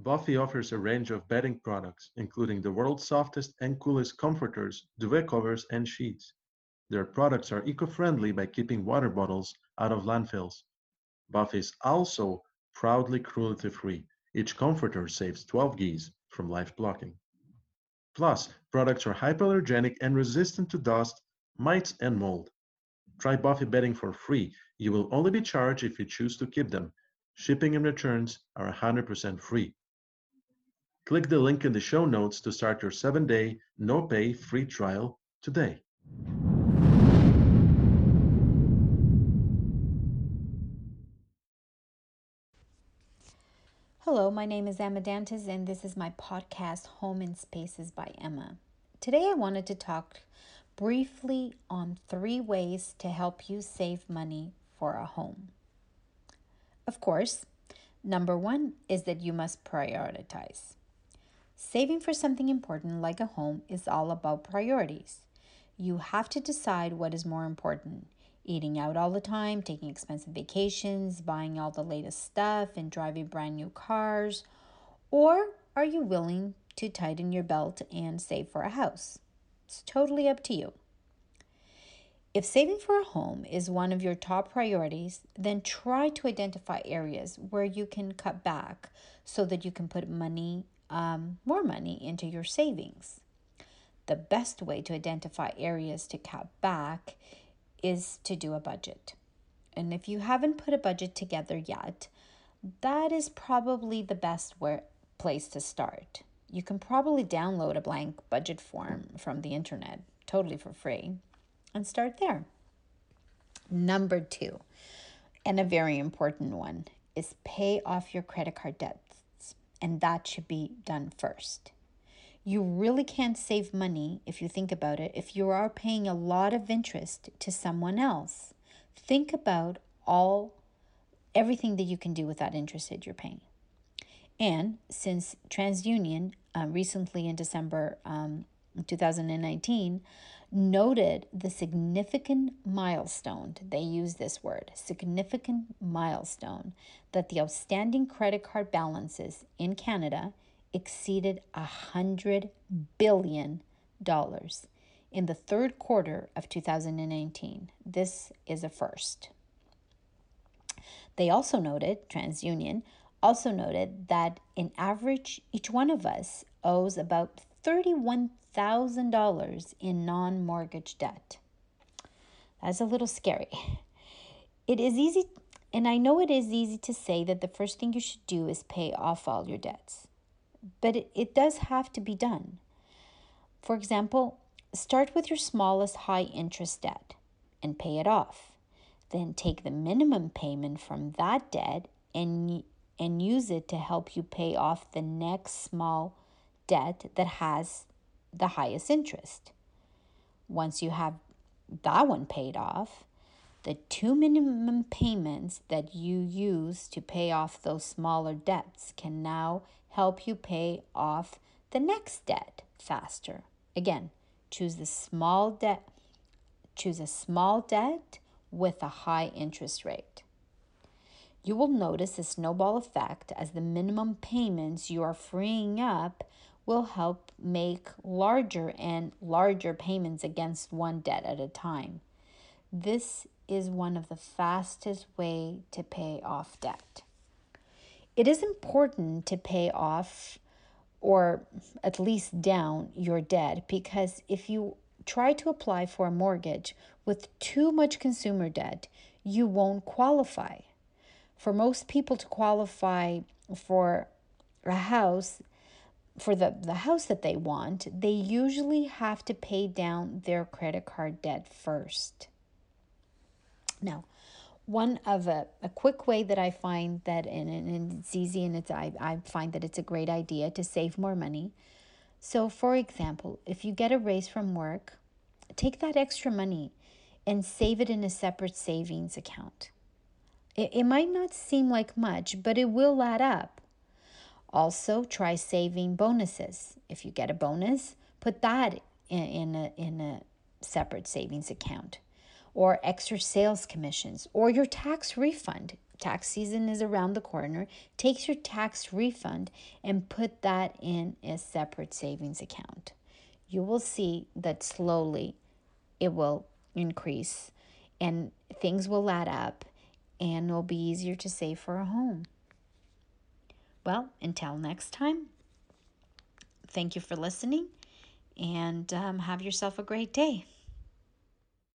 Buffy offers a range of bedding products, including the world's softest and coolest comforters, duvet covers, and sheets. Their products are eco-friendly by keeping water bottles out of landfills. Buffy is also proudly cruelty-free. Each comforter saves 12 geese from live plucking. Plus, products are hypoallergenic and resistant to dust, mites, and mold. Try Buffy bedding for free. You will only be charged if you choose to keep them. Shipping and returns are 100% free. Click the link in the show notes to start your seven day, no pay free trial today. Hello, my name is Emma Dantes, and this is my podcast, Home and Spaces by Emma. Today, I wanted to talk briefly on three ways to help you save money for a home. Of course, number one is that you must prioritize. Saving for something important like a home is all about priorities. You have to decide what is more important eating out all the time, taking expensive vacations, buying all the latest stuff, and driving brand new cars? Or are you willing to tighten your belt and save for a house? It's totally up to you. If saving for a home is one of your top priorities, then try to identify areas where you can cut back so that you can put money, um, more money into your savings. The best way to identify areas to cut back is to do a budget. And if you haven't put a budget together yet, that is probably the best where, place to start. You can probably download a blank budget form from the internet totally for free and start there. Number two, and a very important one, is pay off your credit card debts, and that should be done first. You really can't save money if you think about it if you are paying a lot of interest to someone else. Think about all everything that you can do with that interest that you're paying. And since TransUnion uh, recently in December um, 2019 noted the significant milestone, they use this word, significant milestone, that the outstanding credit card balances in Canada exceeded a hundred billion dollars in the third quarter of 2019. This is a first. They also noted, TransUnion also noted that in average, each one of us owes about $31,000 in non mortgage debt. That's a little scary. It is easy, and I know it is easy to say that the first thing you should do is pay off all your debts but it, it does have to be done. For example, start with your smallest high interest debt and pay it off. Then take the minimum payment from that debt and, and use it to help you pay off the next small debt that has the highest interest. Once you have that one paid off, the two minimum payments that you use to pay off those smaller debts can now help you pay off the next debt faster. Again, choose the small debt choose a small debt with a high interest rate. You will notice a snowball effect as the minimum payments you are freeing up will help make larger and larger payments against one debt at a time. This is one of the fastest way to pay off debt. It is important to pay off or at least down your debt because if you try to apply for a mortgage with too much consumer debt, you won't qualify. For most people to qualify for a house, for the, the house that they want, they usually have to pay down their credit card debt first. Now, one of a, a quick way that I find that, and, and it's easy and it's, I, I find that it's a great idea to save more money. So, for example, if you get a raise from work, take that extra money and save it in a separate savings account. It, it might not seem like much, but it will add up. Also, try saving bonuses. If you get a bonus, put that in, in, a, in a separate savings account or extra sales commissions or your tax refund. tax season is around the corner, take your tax refund and put that in a separate savings account. You will see that slowly it will increase and things will add up and it'll be easier to save for a home. Well, until next time, thank you for listening and um, have yourself a great day.